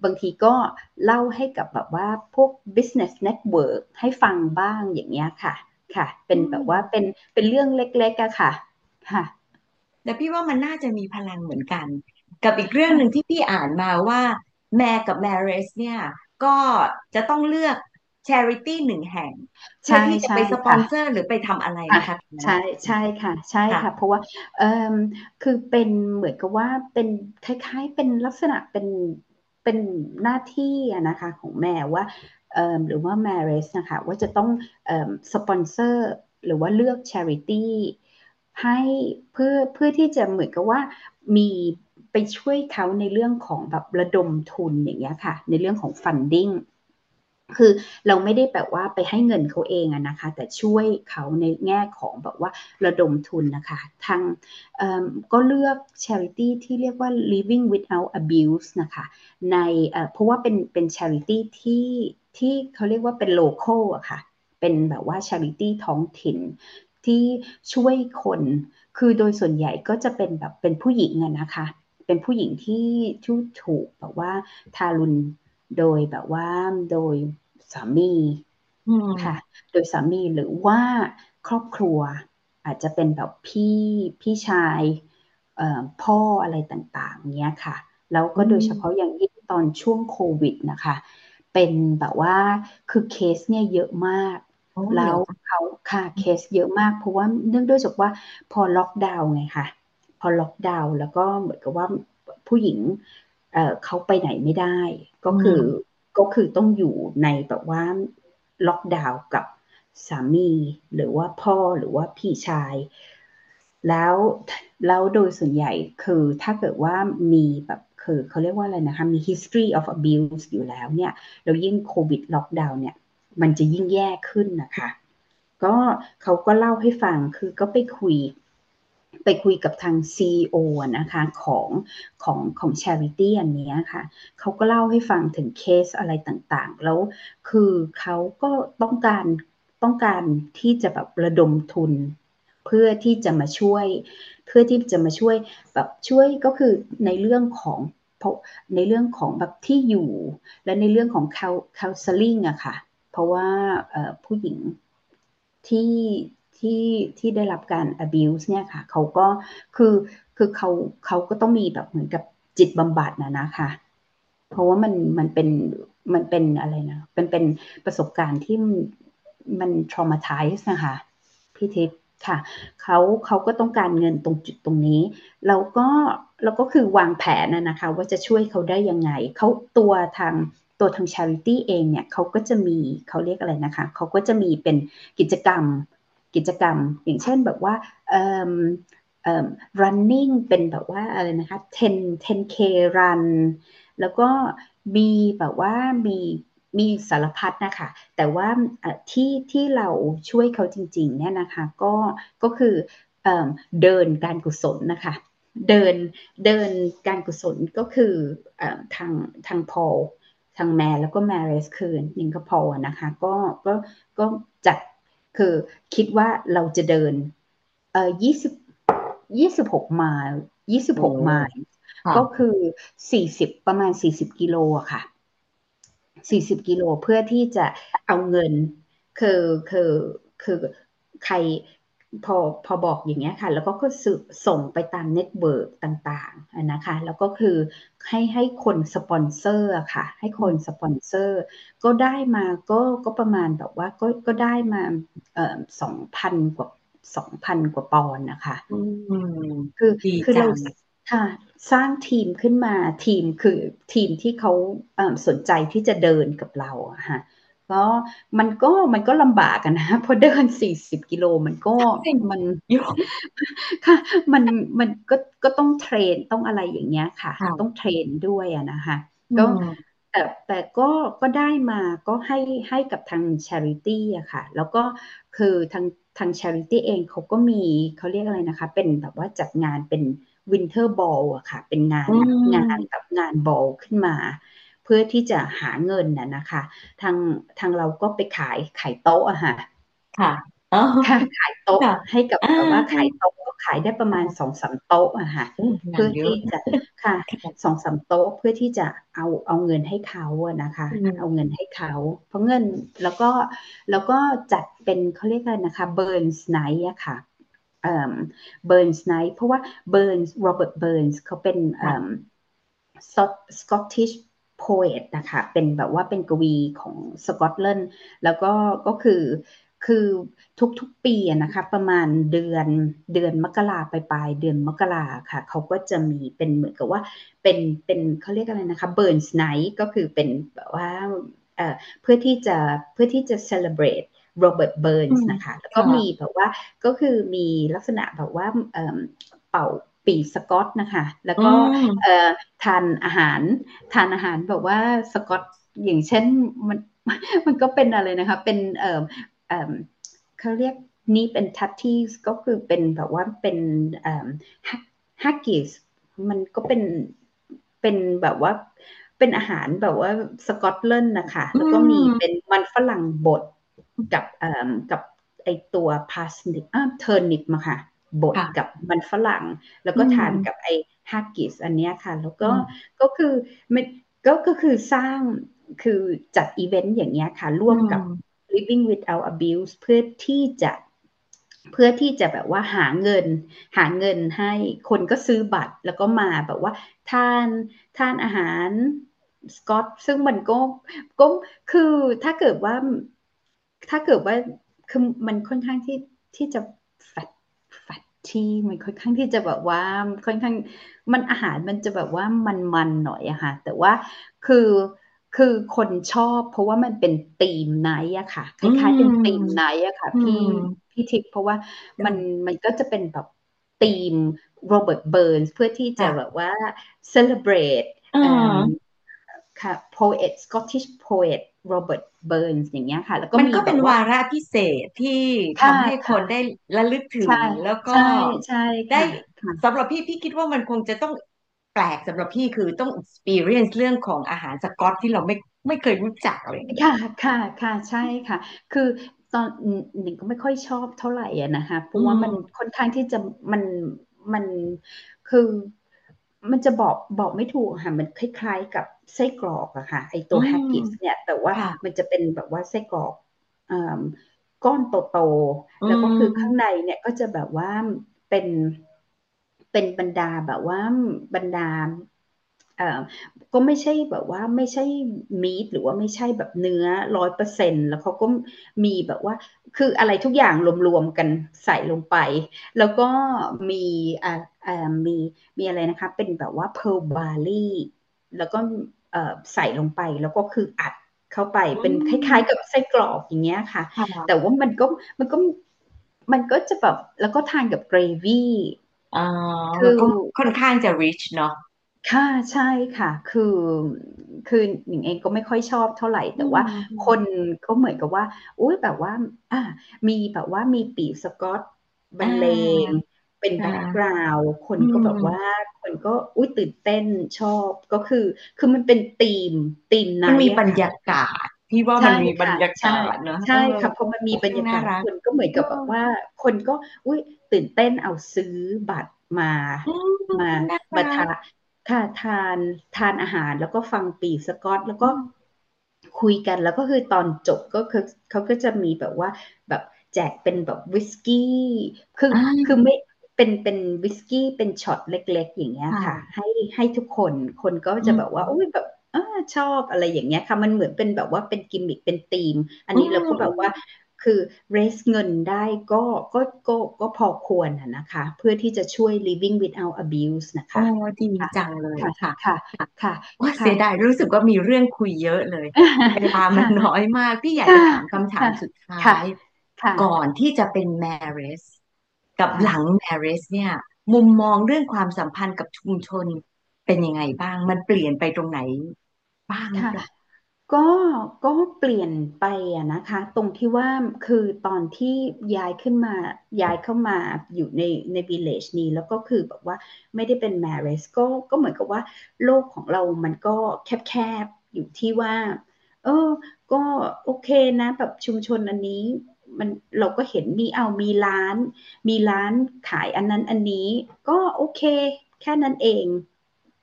บางทีก็เล่าให้กับแบบว่าพวก business network ให้ฟังบ้างอย่างเงี้ยค่ะ ค่ะ เป็นแบบว่าเป็นเป็นเรื่องเล็กๆอะค่ะ ค่ะ แต่พี่ว่ามันน่าจะมีพลังเหมือนกัน กับอีกเรื่องหนึ่งที่พี่อ่านมาว่าแม่กับแมเรสเนี่ย ก็จะต้องเลือกชาริตี้หนึ่งแห่งเพื่อที่จะไปสปอนเซอร์หรือไปทำอะไรนะคะใช่ใช่ค่ะ ใช่ค่ะ เพราะว่าเออคือเป็นเหมือนกับว่าเป็นคล้ายๆเป็นลักษณะเป็นเป็นหน้าที่นะคะของแม่ว่าหรือว่าแมเรสนะคะว่าจะต้องสปอนเซอร์หรือว่าเลือกชาริตี้ ให้เพื่อเพื่อที่จะเหมือนกับว่ามีไปช่วยเขาในเรื่องของแบบระดมทุนอย่างเงี้ยค่ะ ในเรื่องของ funding คือเราไม่ได้แบบว่าไปให้เงินเขาเองอะนะคะ แต่ช่วยเขาในแง่ของแบบว่าระดมทุนนะคะทางก็เลือก charity ที่เรียกว่า living without abuse นะคะ ในเพราะว่าเป็นเป็น charity ที่ที่เขาเรียกว่าเป็น local อะค่ะเป็นแบบว่า charity ท้องถิ่น ที่ช่วยคน คือโดยส่วนใหญ่ก็จะเป็นแบบเป็นผู้หญิงอะนะคะ เป็นผู้หญิงที่ทุถูกแบบว่าทารุณโดยแบบว่าโดยสามีค่ะ โดยสามีหรือว่าครอบครัวอาจจะเป็นแบบพี่พี่ชายพ่ออะไรต่างๆเนี้ยค่ะ แล้วก็โดยเฉพาะอย่างยิ่งตอนช่วงโควิดนะคะ เป็นแบบว่าคือเคสเนี่ยเยอะมาก แล้วเขาค่ะเคสเยอะมาก เพราะว่าเนื่องด้วยจากว่าพอล็อกดาวน์ไงคะพอล็อกดาวน์แล้วก็เหมือนกับว่าผู้หญิงเเขาไปไหนไม่ได้ ก็คือก็คือต้องอยู่ในแบบว่าล็อกดาวน์กับสามี หรือว่าพ่อหรือว่าพี่ชาย แล้วแล้วโดยส่วนใหญ่คือถ้าเกิดว่ามีแบบคือเขาเรียกว่าอะไรนะคะ มี history of abuse อยู่แล้วเนี่ย แล้วยิ่งโควิดล็อกดาวน์เนี่ย มันจะยิ่งแย่ขึ้นนะคะ ก็เขาก็เล่าให้ฟังคือก็ไปคุย ไปคุยกับทาง CEO นะคะของของของ Charity อันนี้ค่ะเขาก็เล่าให้ฟังถึงเคสอะไรต่างๆ แล้วคือเขาก็ต้องการต้องการที่จะแบบระดมทุนเพื่อที่จะมาช่วย เพื่อที่จะมาช่วยแบบช่วยก็คือในเรื่องของในเรื่องของแบบที่อยู่ และในเรื่องของ counseling อะค่ะ เพราะว่าผู้หญิงที่ที่ที่ได้รับการ abuse เนี่ยค่ะเขาก็คือคือเขาเขาก็ต้องมีแบบเหมือนกับจิตบำบัดนะนะคะ เพราะว่ามันมันเป็นมันเป็นอะไรนะเป็นเป็นประสบการณ์ที่มัน traumatize นะคะพี่ทิพย์ค่ะเขาเขาก็ต้องการเงินตรงจุดตรงนี้แล้วก็แล้วก็คือวางแผนนะคะ ว่าจะช่วยเขาได้ยังไงเขาตัวทาง ตัวทาง charity เองเนี่ยเขาก็จะมีเขาเรียกอะไรนะคะเขาก็จะมีเป็นกิจกรรมกิจกรรม อย่างเช่นแบบว่า running เป็นแบบว่าอะไรนะคะ 10 10k run แล้วก็มีแบบว่ามีมีสารพัดนะคะ แต่ว่าที่ที่เราช่วยเขาจริงๆเนี่ยนะคะ ก็ก็คือเดินการกุศลนะคะ เดินเดินการกุศลก็คืออทางทางพอล ทางแมร์แล้วก็แมร์เรสคืนนิงคโปร์นะคะก็ก็ก็จัดคือคิดว่าเราจะเดินเอ่อยี่สิบยี่สิบหกไมล์ยี่สิบหกไมล์ก็คือสี่สิบประมาณสี่สิบกิโลอะค่ะสี่สิบกิโลเพื่อที่จะเอาเงินคือคือคือใคร พอพอบอกอย่างเงี้ยค่ะ แล้วก็ก็ส่งไปตาม network ต่างๆนะคะ แล้วก็คือให้ให้คนสปอนเซอร์ค่ะ ให้คนสปอนเซอร์ ก็ได้มาก็ก็ประมาณแบบว่าก็ก็ได้มาเอ่อสองพันกว่าสองพันกว่าปอนด์นะคะคือคือเราค่ะสร้างทีมขึ้นมาทีมคือทีมที่เขาสนใจที่จะเดินกับเราอะค่ะ ก็มันก็มันก็ลำบากกันนะพอเดินสี่สิบกิโลมันก็มันค่ะ มันมันก็ก็ต้อง train ต้องอะไรอย่างเงี้ยค่ะ ต้อง train ด้วยอะนะคะก็แต่แต่ก็ก็ได้มาก็ให้ให้กับทาง charity อะค่ะ แล้วก็คือทางทาง charity เองเขาก็มีเขาเรียกอะไรนะคะ เป็นแบบว่าจัดงานเป็น winter ball อะค่ะ เป็นงานงานแบบงานบอลขึ้นมา เพื่อที่จะหาเงินน่ะนะคะ ทางทางเราก็ไปขายขายโต๊ะอะค่ะค่ะค่ะขายโต๊ะให้กับแบบว่าขายโต๊ะก็ขายได้ประมาณสองสามโต๊ะอะค่ะเพื่อที่จะค่ะสองสามโต๊ะเพื่อที่จะเอาเอาเงินให้เขาอะนะคะ เอาเงินให้เขา เพราะเงินแล้วก็แล้วก็จัดเป็นเขาเรียกอะไรนะคะ Burns Night อะค่ะ Burns Night เพราะว่าเบิร์นโรเบิร์ตเบิร์นเขาเป็น Scottish poet นะคะ เป็นแบบว่าเป็นกวีของสกอตแลนด์แล้วก็ก็คือคือทุกๆปีนะคะประมาณเดือนเดือนมกราไปปลายเดือนมกราค่ะเขาก็จะมีเป็นเหมือนกับว่าเป็นเป็นเขาเรียกอะไรนะคะ Burns Night ก็คือเป็นแบบว่าเอ่อเพื่อที่จะเพื่อที่จะ celebrate โรเบิร์ตเบิร์นส์นะคะแล้วก็มีแบบว่าก็คือมีลักษณะแบบว่าเป่า ปีสกอตนะคะ แล้วก็ทานอาหาร ทานอาหารแบบว่าสกอตอย่างเช่นมันมันก็เป็นอะไรนะคะ เป็นเออเออเขาเรียกนี่เป็นทัตตี้ก็คือเป็นแบบว่าเป็นฮักกิสมันก็เป็นเป็นแบบว่าเป็นอาหารแบบว่าสกอตแลนด์นะคะ แล้วก็มีเป็นมันฝรั่งบดกับกับไอตัว parsnip อ่า turnip มาค่ะ บดกับมันฝรั่ง แล้วก็ทานกับไอ haggis อันนี้ค่ะ แล้วก็ก็คือมันก็ก็คือสร้างคือจัดอีเวนต์อย่างเงี้ยค่ะ ร่วมกับ living without abuse เพื่อที่จะเพื่อที่จะแบบว่าหาเงิน หาเงินให้คนก็ซื้อบัตรแล้วก็มาแบบว่าทานทานอาหารสกอตซึ่งมันก็ก็คือถ้าเกิดว่าถ้าเกิดว่าคือมันค่อนข้างที่ที่จะ fat fat ที่มันค่อนข้างที่จะแบบว่าค่อนข้างมันอาหารมันจะแบบว่ามันๆหน่อยอะค่ะ แต่ว่าคือคือคนชอบเพราะว่ามันเป็น theme night อะค่ะ คล้ายๆเป็น theme night อะค่ะพี่พี่ทิพย์เพราะว่ามันมันก็จะเป็นแบบธีมโรเบิร์ตเบิร์นเพื่อที่จะแบบว่า celebrate ค่ะ poet Scottish poet โรเบิร์ตเบิร์นส์อย่างเงี้ยค่ะ แล้วก็มันก็เป็นวาระพิเศษที่ทำให้คนได้ระลึกถึง แล้วก็ได้สำหรับพี่พี่คิดว่ามันคงจะต้องแปลกสำหรับพี่คือต้อง experience เรื่องของอาหารสกอตที่เราไม่ไม่เคยรู้จักอะไรค่ะค่ะค่ะใช่ค่ะ คือตอนหนึ่งก็ไม่ค่อยชอบเท่าไหร่อะนะคะเพราะว่ามันค่อนข้างที่จะมันมันคือมันจะบอกบอกไม่ถูกค่ะมันคล้าย ๆกับ ไส้กรอกอะค่ะไอตัวแฮกกิสเนี่ย แต่ว่ามันจะเป็นแบบว่าไส้กรอกก้อนโตๆแล้วก็คือข้างในเนี่ยก็จะแบบว่าเป็นเป็นบรรดาแบบว่าบรรดาเอ่อก็ไม่ใช่แบบว่าไม่ใช่มีดหรือว่าไม่ใช่แบบเนื้อร้อยเปอร์เซ็นแล้วเขาก็มีแบบว่า คืออะไรทุกอย่างรวมๆกันใส่ลงไป แล้วก็มีอ่าอ่ามีมีอะไรนะคะ เป็นแบบว่าเพลบาร์ลี่แล้วก็เอ่อ ใส่ลงไปแล้วก็คืออัดเข้าไปเป็นคล้าย ๆ กับไส้กรอกอย่างเงี้ยค่ะ แต่ว่ามันก็มันก็มันก็จะแบบแล้วก็ทานกับเกรวี่คือค่อนข้างจะ rich เนาะค่ะใช่ค่ะ คือคือหนิงเองก็ไม่ค่อยชอบเท่าไหร่ แต่ว่าคนก็เหมือนกับว่าอุ้ยแบบว่า อ่า มีแบบว่ามีปีสกอตบรรเลงเป็นแบ็กกราวด์คนก็แบบว่า คนก็อุ้ยตื่นเต้นชอบก็คือ คือมันเป็นธีมธีมนั้นมีบรรยากาศพี่ว่ามันมีบรรยากาศเนอะใช่ค่ะพอมันมีบรรยากาศคนก็เหมือนกับแบบว่า คนก็อุ้ยตื่นเต้นเอาซื้อบัตรมามามาทานค่ะทานทานอาหารแล้วก็ฟังปีสกอตแล้วก็คุยกันแล้วก็คือตอนจบก็คือเขาก็จะมีแบบว่าแบบแจกเป็นแบบวิสกี้คือคือไม่ เป็นเป็นวิสกี้เป็นช็อตเล็ก ๆ อย่างเงี้ยค่ะ ให้ให้ทุกคนคนก็จะแบบว่าโอ้ยแบบอชอบอะไรอย่างเงี้ยค่ะมันเหมือนเป็นแบบว่าเป็นกิมมิคเป็นธีม อันนี้เราก็แบบว่าคือเรสเงินได้ก็ก็ก็ก็พอควรนะคะ เพื่อที่จะช่วย living without abuse นะคะโอ้ดีจังเลยค่ะค่ะค่ะว่าเสียดายรู้สึกว่ามีเรื่องคุยเยอะเลยเวลามันน้อยมากพี่อยากจะถามคำถามสุดท้าย ก่อนที่จะเป็น marriage กับหลัง marriage เนี่ย มุมมองเรื่องความสัมพันธ์กับชุมชนเป็นยังไงบ้าง มันเปลี่ยนไปตรงไหนบ้างค่ะ ก็ก็เปลี่ยนไปอะนะคะ ตรงที่ว่าคือตอนที่ย้ายขึ้นมาย้ายเข้ามาอยู่ในในวิลเลจนี้ แล้วก็คือแบบว่าไม่ได้เป็นแมริสก็ก็เหมือนกับว่าโลกของเรามันก็แคบๆอยู่ที่ว่า เออ ก็โอเคนะแบบชุมชนอันนี้ มันเราก็เห็นมีเอามีร้าน มีร้านขายอันนั้นอันนี้ ก็โอเค แค่นั้นเอง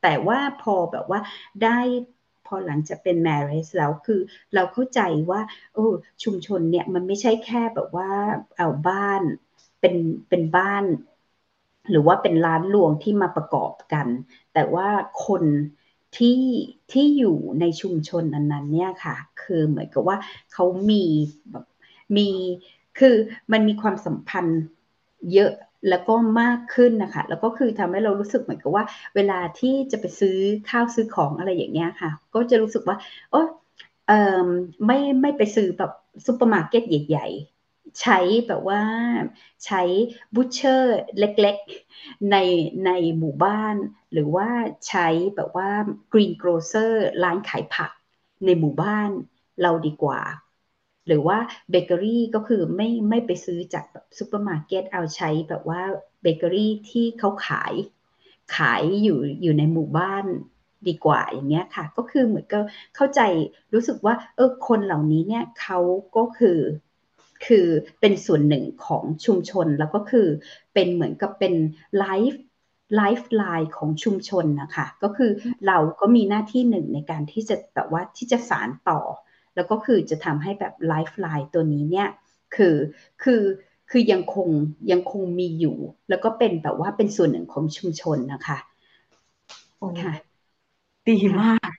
แต่ว่าพอแบบว่าได้พอหลังจากเป็น marriage แล้วคือเราเข้าใจว่าโอ้ชุมชนเนี่ยมันไม่ใช่แค่แบบว่าเอาบ้านเป็นเป็นบ้าน หรือว่าเป็นร้านรวงที่มาประกอบกัน แต่ว่าคนที่ที่อยู่ในชุมชนนั้นๆเนี่ยค่ะ คือเหมือนกับว่าเขามีแบบ มีคือมันมีความสัมพันธ์เยอะแล้วก็มากขึ้นนะคะ แล้วก็คือทำให้เรารู้สึกเหมือนกับว่า เวลาที่จะไปซื้อข้าวซื้อของอะไรอย่างเงี้ยค่ะ ก็จะรู้สึกว่าโอ้เออไม่ไม่ไปซื้อแบบซูเปอร์มาร์เก็ตใหญ่ๆ ใช้แบบว่าใช้ butcher เล็กๆ ในในหมู่บ้าน หรือว่าใช้แบบว่า greengrocer ร้านขายผักในหมู่บ้านเราดีกว่า หรือว่าเบเกอรี่ก็คือไม่ไม่ไปซื้อจากแบบซูเปอร์มาร์เก็ตเอาใช้แบบว่าเบเกอรี่ที่เขาขายขายอยู่อยู่ในหมู่บ้านดีกว่าอย่างเงี้ยค่ะ ก็คือเหมือนก็เข้าใจรู้สึกว่าเออคนเหล่านี้เนี่ยเขาก็คือคือเป็นส่วนหนึ่งของชุมชนแล้วก็คือเป็นเหมือนกับเป็น life lifeline ของชุมชนนะคะ ก็คือเราก็มีหน้าที่หนึ่งในการที่จะแบบว่าที่จะสานต่อ แล้วก็คือจะทำให้แบบ lifeline ตัวนี้เนี่ยคือคือคือยังคงยังคงมีอยู่ แล้วก็เป็นแบบว่าเป็นส่วนหนึ่งของชุมชนนะคะค่ะดีมาก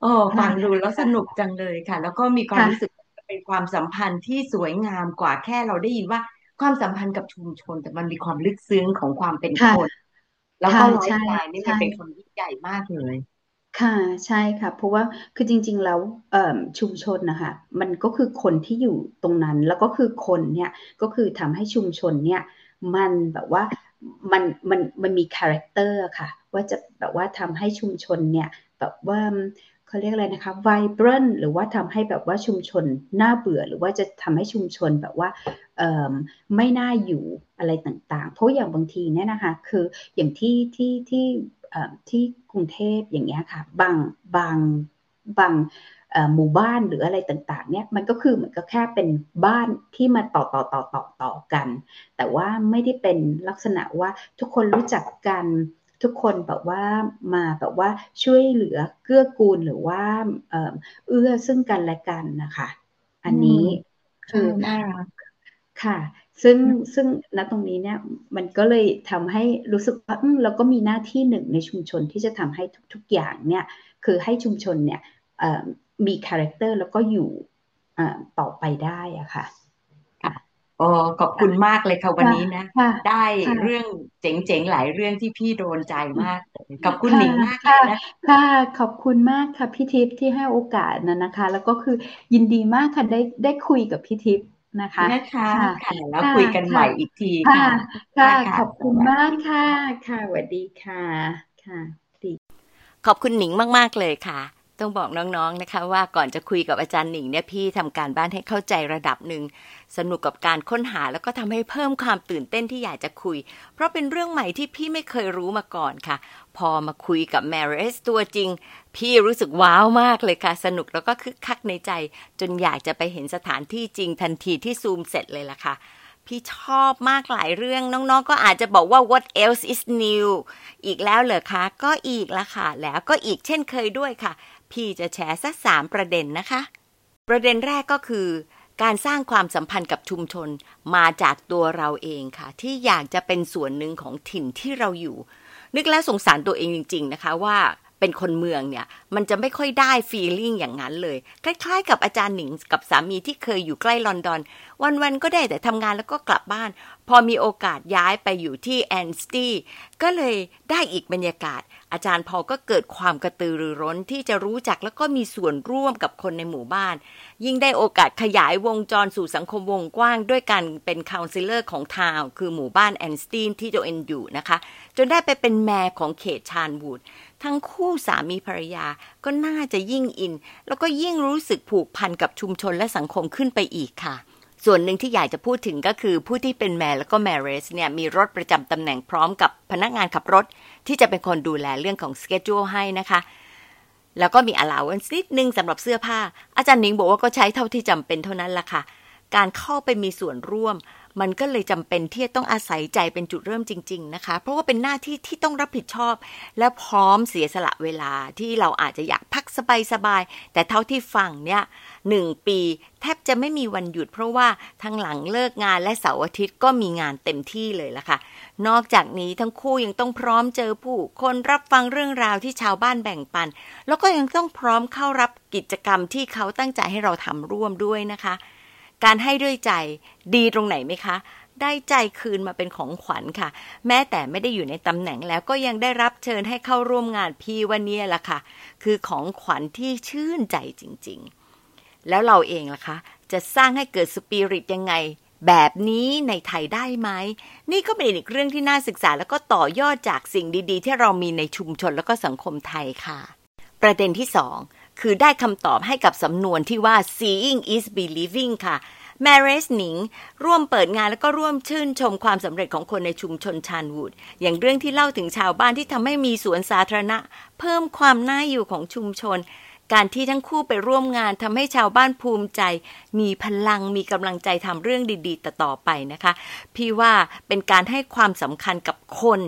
โอ้ฟังดูแล้วสนุกจังเลยค่ะ แล้วก็มีความรู้สึกเป็นความสัมพันธ์ที่สวยงามกว่าแค่เราได้ยินว่าความสัมพันธ์กับชุมชน แต่มันมีความลึกซึ้งของความเป็นคน แล้วก็ lifeline นี่มันเป็นคำยิ่งใหญ่มากเลย ค่ะ ใช่ค่ะ เพราะว่าคือจริง ๆ แล้วชุมชนนะคะมันก็คือคนที่อยู่ตรงนั้น แล้วก็คือคนเนี่ย ก็คือทำให้ชุมชนเนี่ย มันแบบว่า มัน มัน มันมี character ค่ะ ว่าจะแบบว่าทำให้ชุมชนเนี่ย แบบว่า เขาเรียกอะไรนะคะ vibrant หรือว่าทำให้แบบว่าชุมชนน่าเบื่อ หรือว่าจะทำให้ชุมชนแบบว่าไม่น่าอยู่ อะไรต่าง ๆ เพราะอย่างบางทีเนี่ยนะคะ คืออย่างที่ ที่ ที่ ที่กรุงเทพอย่างเงี้ยค่ะบางบางบางหมู่บ้านหรืออะไรต่างๆเนี่ยมันก็คือเหมือนกับแค่เป็นบ้านที่มาต่อต่อต่อต่อต่อกัน แต่ว่าไม่ได้เป็นลักษณะว่าทุกคนรู้จักกันทุกคนแบบว่ามาแบบว่าช่วยเหลือเกื้อกูลหรือว่าเอื้อซึ่งกันและกันนะคะ อันนี้คือ ค่ะ ซึ่งซึ่งณตรงนี้เนี่ยมันก็เลยทำให้รู้สึกว่าเราก็มีหน้าที่หนึ่งในชุมชนที่จะทำให้ทุกๆอย่างเนี่ยคือให้ชุมชนเนี่ยมีคาแรคเตอร์แล้วก็อยู่ต่อไปได้อะค่ะโอ้ขอบคุณมากเลยค่ะวันนี้นะ ได้เรื่องเจ๋งๆ หลายเรื่องที่พี่โดนใจมากขอบคุณหนิงมากเลยนะค่ะขอบคุณมากค่ะพี่ทิพย์ที่ให้โอกาสนะนะคะ แล้วก็คือยินดีมากค่ะได้ได้คุยกับพี่ทิพย์ นะคะนะคะค่ะแล้วคุยกันใหม่อีกทีค่ะค่ะขอบคุณมากค่ะ ค่ะสวัสดีค่ะค่ะดีขอบคุณหนิงมาก ๆ เลยค่ะ ต้องบอกน้องๆนะคะ ว่าก่อนจะคุยกับอาจารย์หนิงเนี่ยพี่ทำการบ้านให้เข้าใจระดับหนึ่งสนุกกับการค้นหาแล้วก็ทำให้เพิ่มความตื่นเต้นที่อยากจะคุย เพราะเป็นเรื่องใหม่ที่พี่ไม่เคยรู้มาก่อนค่ะ พอมาคุยกับแมริสตัวจริง พี่รู้สึกว้าวมากเลยค่ะ สนุกแล้วก็คึกคักในใจ จนอยากจะไปเห็นสถานที่จริงทันทีที่ซูมเสร็จเลยล่ะค่ะพี่ชอบมากหลายเรื่องน้องๆ ก็อาจจะบอกว่า what else is new อีกแล้วเหรอคะ ก็อีกละค่ะ แล้วก็อีกเช่นเคยด้วยค่ะ พี่จะแชร์สักสามประเด็นนะคะ ประเด็นแรกก็คือ การสร้างความสัมพันธ์กับชุมชนมาจากตัวเราเองค่ะ ที่อยากจะเป็นส่วนหนึ่งของถิ่นที่เราอยู่ นึกแล้วสงสารตัวเองจริง ๆ นะคะว่า เป็นคนเมืองเนี่ย มันจะไม่ค่อยได้ feeling อย่างนั้นเลย คล้ายๆ กับอาจารย์หนิงกับสามีที่เคยอยู่ใกล้ลอนดอน วันๆก็ได้แต่ทำงานแล้วก็กลับบ้าน พอมีโอกาสย้ายไปอยู่ที่แอนสตีก็เลยได้อีกบรรยากาศ อาจารย์พอก็เกิดความกระตือรือร้นที่จะรู้จักแล้วก็มีส่วนร่วมกับคนในหมู่บ้าน ยิ่งได้โอกาสขยายวงจรสู่สังคมวงกว้าง ด้วยการเป็น councillor ของ town คือหมู่บ้านแอนสตีที่โจเอนอยู่นะคะ จนได้ไปเป็นแม่ของเขตชานวูด ทั้งคู่สามีภรรยาก็น่าจะยิ่งอิน แล้วก็ยิ่งรู้สึกผูกพันกับชุมชนและสังคมขึ้นไปอีกค่ะส่วนหนึ่งที่อยากจะพูดถึงก็คือผู้ที่เป็นแม่แล้วก็แมเรสเนี่ยมีรถประจำตำแหน่งพร้อมกับพนักงานขับรถ ที่จะเป็นคนดูแลเรื่องของสเกจ u ให้นะคะ แล้วก็มี allowance นิดนึงสำหรับเสื้อผ้า อาจารย์นิงบอกว่าก็ใช้เท่าที่จำเป็นเท่านั้นละค่ะ การเข้าไปมีส่วนร่วม มันก็เลยจำเป็นที่จะต้องอาศัยใจเป็นจุดเริ่มจริง ๆ นะคะ เพราะว่าเป็นหน้าที่ที่ต้องรับผิดชอบ และพร้อมเสียสละเวลาที่เราอาจจะอยากพักสบายๆแต่เท่าที่ฟังเนี่ยหนึ่งปี แทบจะไม่มีวันหยุด เพราะว่าทั้งหลังเลิกงานและเสาร์อาทิตย์ก็มีงานเต็มที่เลยละค่ะ นอกจากนี้ทั้งคู่ยังต้องพร้อมเจอผู้คนรับฟังเรื่องราวที่ชาวบ้านแบ่งปัน แล้วก็ยังต้องพร้อมเข้ารับกิจกรรมที่เขาตั้งใจให้เราทำร่วมด้วยนะคะ การให้ด้วยใจดีตรงไหนไหมคะ ได้ใจคืนมาเป็นของขวัญค่ะ แม้แต่ไม่ได้อยู่ในตำแหน่งแล้วก็ยังได้รับเชิญให้เข้าร่วมงานพี่วันนี้ล่ะค่ะ คือของขวัญที่ชื่นใจจริงๆ แล้วเราเองล่ะคะ จะสร้างให้เกิดสปิริตยังไงแบบนี้ในไทยได้ไหม นี่ก็เป็นอีกเรื่องที่น่าศึกษาแล้วก็ต่อยอดจากสิ่งดี ๆ ที่เรามีในชุมชนแล้วก็สังคมไทยค่ะ ประเด็นที่สอง คือได้คำตอบให้กับสำนวนที่ว่า seeing is believing ค่ะแมเรสหนิงร่วมเปิดงานแล้วก็ร่วมชื่นชมความสำเร็จของคนในชุมชนชานวูด อย่างเรื่องที่เล่าถึงชาวบ้านที่ทำให้มีสวนสาธารณะ เพิ่มความน่าอยู่ของชุมชน การที่ทั้งคู่ไปร่วมงานทำให้ชาวบ้านภูมิใจ มีพลังมีกำลังใจทำเรื่องดีๆ ต่อไปนะคะ พี่ว่าเป็นการให้ความสำคัญกับคน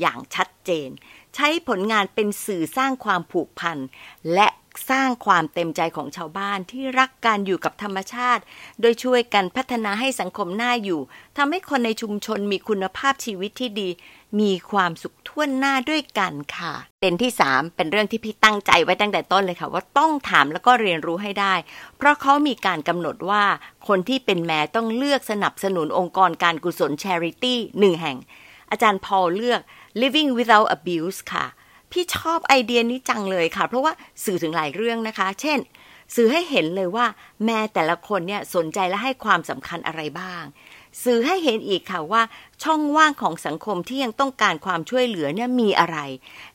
อย่างชัดเจน ใช้ผลงานเป็นสื่อสร้างความผูกพันและ สร้างความเต็มใจของชาวบ้านที่รักการอยู่กับธรรมชาติ โดยช่วยกันพัฒนาให้สังคมน่าอยู่ทำให้คนในชุมชนมีคุณภาพชีวิตที่ดี มีความสุขทั่วหน้าด้วยกันค่ะเด่นที่ 3 เป็นเรื่องที่พี่ตั้งใจไว้ตั้งแต่ต้นเลยค่ะ ว่าต้องถามแล้วก็เรียนรู้ให้ได้ เพราะเขามีการกำหนดว่าคนที่เป็นแม่ต้องเลือกสนับสนุนองค์กรการกุศล charity หนึ่งแห่ง อาจารย์พอลเลือก living without abuse ค่ะ พี่ชอบไอเดียนี้จังเลยค่ะ เพราะว่าสื่อถึงหลายเรื่องนะคะ เช่น สื่อให้เห็นเลยว่าแม่แต่ละคนเนี่ยสนใจและให้ความสำคัญอะไรบ้าง สื่อให้เห็นอีกค่ะว่า ช่องว่างของสังคมที่ยังต้องการความช่วยเหลือเนี่ยมีอะไร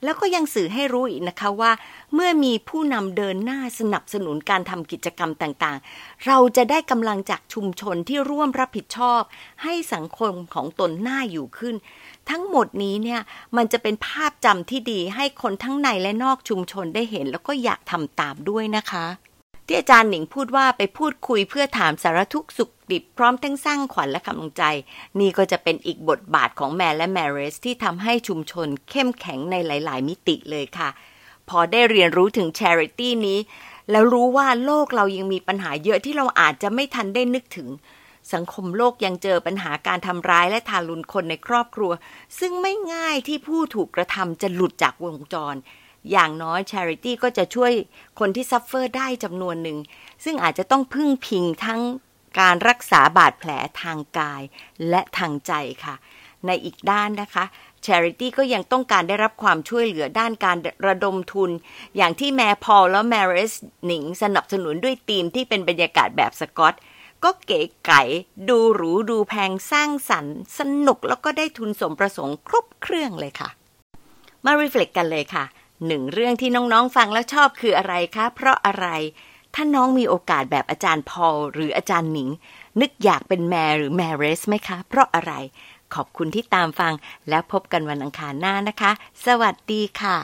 แล้วก็ยังสื่อให้รู้อีกนะคะว่า เมื่อมีผู้นำเดินหน้าสนับสนุนการทำกิจกรรมต่างๆ เราจะได้กำลังจากชุมชนที่ร่วมรับผิดชอบ ให้สังคมของตนหน่าอยู่ขึ้น ทั้งหมดนี้เนี่ยมันจะเป็นภาพจำที่ดีให้คนทั้งในและนอกชุมชนได้เห็น แล้วก็อยากทำตามด้วยนะคะ ที่อาจารย์หนิงพูดว่าไปพูดคุยเพื่อถามสารทุกสุขดิบพร้อมทั้งสร้างขวัญและกำลังใจ นี่ก็จะเป็นอีกบทบาทของแมนและแมเรสที่ทำให้ชุมชนเข้มแข็งในหลาย ๆ มิติเลยค่ะ พอได้เรียนรู้ถึง charity นี้ แล้วรู้ว่าโลกเรายังมีปัญหาเยอะที่เราอาจจะไม่ทันได้นึกถึง สังคมโลกยังเจอปัญหาการทำร้ายและทารุณคนในครอบครัว ซึ่งไม่ง่ายที่ผู้ถูกกระทำจะหลุดจากวงจร อย่างน้อย Charity ก็จะช่วยคนที่ suffer ได้จำนวนหนึ่ง ซึ่งอาจจะต้องพึ่งพิงทั้งการรักษาบาดแผลทางกายและทางใจค่ะ ในอีกด้านนะคะ Charity ก็ยังต้องการได้รับความช่วยเหลือด้านการระดมทุน อย่างที่แม่พอลและแมริสหนิงสนับสนุนด้วยทีมที่เป็นบรรยากาศแบบสกอต ก็เก๋ไก๋ดูหรูดูแพงสร้างสรรค์ สนุกแล้วก็ได้ทุนสมประสงค์ครบเครื่องเลยค่ะ มารีเฟล็กกันเลยค่ะหนึ่งเรื่องที่น้องๆฟังแล้วชอบคืออะไรคะ เพราะอะไร ถ้าน้องมีโอกาสแบบอาจารย์พอลหรืออาจารย์หนิง นึกอยากเป็นแมร์หรือแมรเรสไหมคะ เพราะอะไร ขอบคุณที่ตามฟังแล้วพบกันวันอังคารหน้านะคะ สวัสดีค่ะ